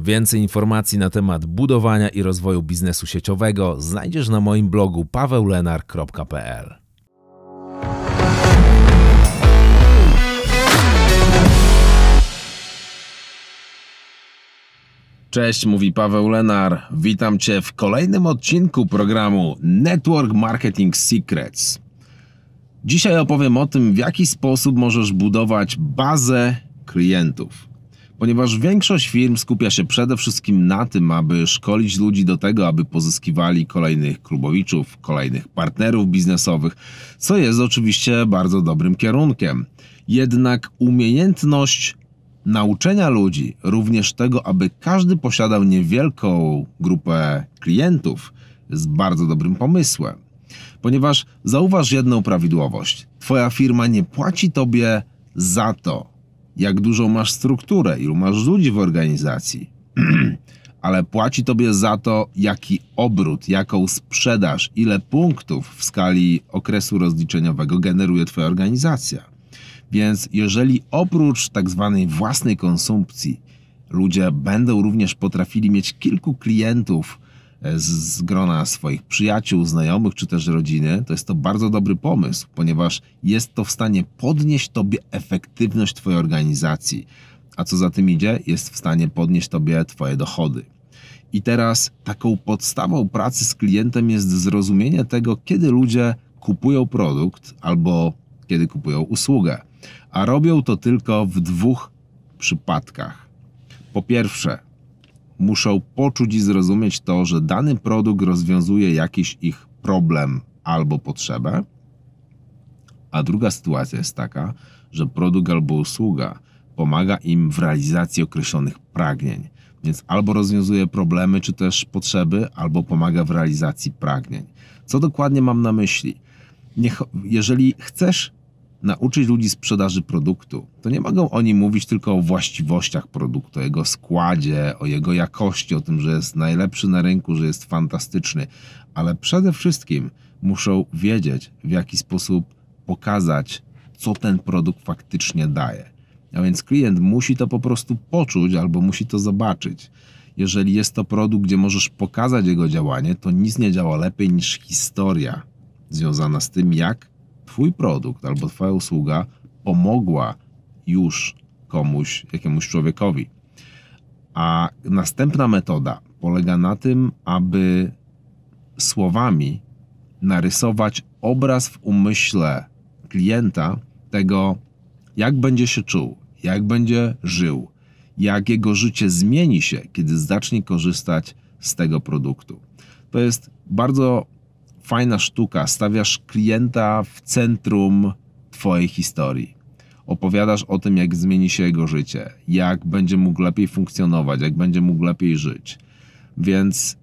Więcej informacji na temat budowania i rozwoju biznesu sieciowego znajdziesz na moim blogu paweulenar.pl. Cześć, mówi Paweł Lenar. Witam Cię w kolejnym odcinku programu Network Marketing Secrets. Dzisiaj opowiem o tym, w jaki sposób możesz budować bazę klientów. Ponieważ większość firm skupia się przede wszystkim na tym, aby szkolić ludzi do tego, aby pozyskiwali kolejnych klubowiczów, kolejnych partnerów biznesowych, co jest oczywiście bardzo dobrym kierunkiem. Jednak umiejętność nauczenia ludzi, również tego, aby każdy posiadał niewielką grupę klientów, jest bardzo dobrym pomysłem. Ponieważ zauważ jedną prawidłowość: Twoja firma nie płaci tobie za to, jak dużą masz strukturę, ilu masz ludzi w organizacji, ale płaci tobie za to, jaki obrót, jaką sprzedaż, ile punktów w skali okresu rozliczeniowego generuje Twoja organizacja. Więc jeżeli oprócz tak zwanej własnej konsumpcji ludzie będą również potrafili mieć kilku klientów z, z grona swoich przyjaciół, znajomych czy też rodziny, to jest to bardzo dobry pomysł, ponieważ jest to w stanie podnieść Tobie efektywność Twojej organizacji, a co za tym idzie, jest w stanie podnieść Tobie Twoje dochody. I teraz taką podstawą pracy z klientem jest zrozumienie tego, kiedy ludzie kupują produkt albo kiedy kupują usługę a robią to tylko w dwóch przypadkach. Po pierwsze, muszą poczuć i zrozumieć to, że dany produkt rozwiązuje jakiś ich problem albo potrzebę, a druga sytuacja jest taka, że produkt albo usługa pomaga im w realizacji określonych pragnień. Więc albo rozwiązuje problemy czy też potrzeby, albo pomaga w realizacji pragnień. Co dokładnie mam na myśli? Niech, jeżeli chcesz nauczyć ludzi sprzedaży produktu, to nie mogą oni mówić tylko o właściwościach produktu, o jego składzie, o jego jakości, o tym, że jest najlepszy na rynku, że jest fantastyczny, ale przede wszystkim muszą wiedzieć, w jaki sposób pokazać, co ten produkt faktycznie daje. A więc klient musi to po prostu poczuć albo musi to zobaczyć. Jeżeli jest to produkt, gdzie możesz pokazać jego działanie, to nic nie działa lepiej niż historia związana z tym, jak Twój produkt albo Twoja usługa pomogła już komuś, jakiemuś człowiekowi. A następna metoda polega na tym, aby słowami narysować obraz w umyśle klienta tego, jak będzie się czuł, jak będzie żył, jak jego życie zmieni się, kiedy zacznie korzystać z tego produktu. To jest bardzo fajna sztuka. Stawiasz klienta w centrum Twojej historii. Opowiadasz o tym, jak zmieni się jego życie, jak będzie mógł lepiej funkcjonować, jak będzie mógł lepiej żyć. Więc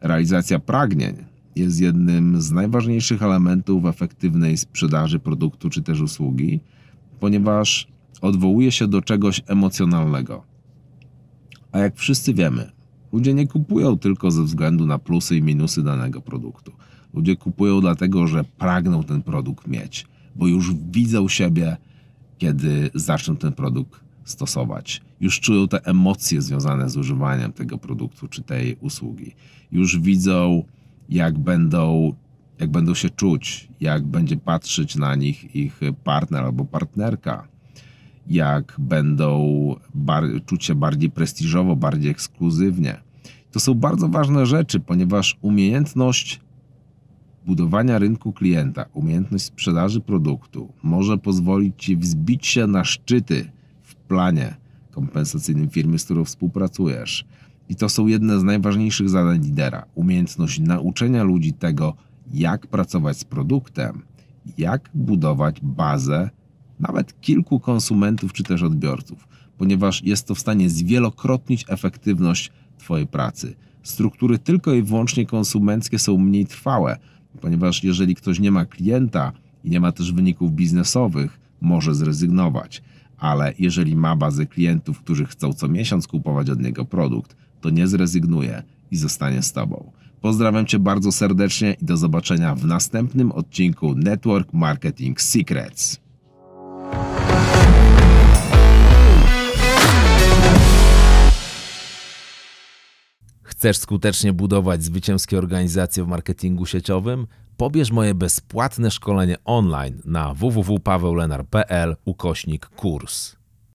realizacja pragnień jest jednym z najważniejszych elementów efektywnej sprzedaży produktu czy też usługi, ponieważ odwołuje się do czegoś emocjonalnego. A jak wszyscy wiemy, ludzie nie kupują tylko ze względu na plusy i minusy danego produktu. Ludzie kupują dlatego, że pragną ten produkt mieć, bo już widzą siebie, kiedy zaczną ten produkt stosować. Już czują te emocje związane z używaniem tego produktu czy tej usługi. Już widzą, jak będą, jak będą się czuć, jak będzie patrzeć na nich ich partner albo partnerka, jak będą bar- czuć się bardziej prestiżowo, bardziej ekskluzywnie. To są bardzo ważne rzeczy, ponieważ umiejętność budowania rynku klienta, umiejętność sprzedaży produktu może pozwolić Ci wzbić się na szczyty w planie kompensacyjnym firmy, z którą współpracujesz. I to są jedne z najważniejszych zadań lidera. Umiejętność nauczenia ludzi tego, jak pracować z produktem, jak budować bazę nawet kilku konsumentów czy też odbiorców, ponieważ jest to w stanie zwielokrotnić efektywność Twojej pracy. Struktury tylko i wyłącznie konsumenckie są mniej trwałe, ponieważ jeżeli ktoś nie ma klienta i nie ma też wyników biznesowych, może zrezygnować. Ale jeżeli ma bazę klientów, którzy chcą co miesiąc kupować od niego produkt, to nie zrezygnuje i zostanie z Tobą. Pozdrawiam Cię bardzo serdecznie i do zobaczenia w następnym odcinku Network Marketing Secrets. Chcesz skutecznie budować zwycięskie organizacje w marketingu sieciowym? Pobierz moje bezpłatne szkolenie online na www.paweulenar.pl ukośnik kurs.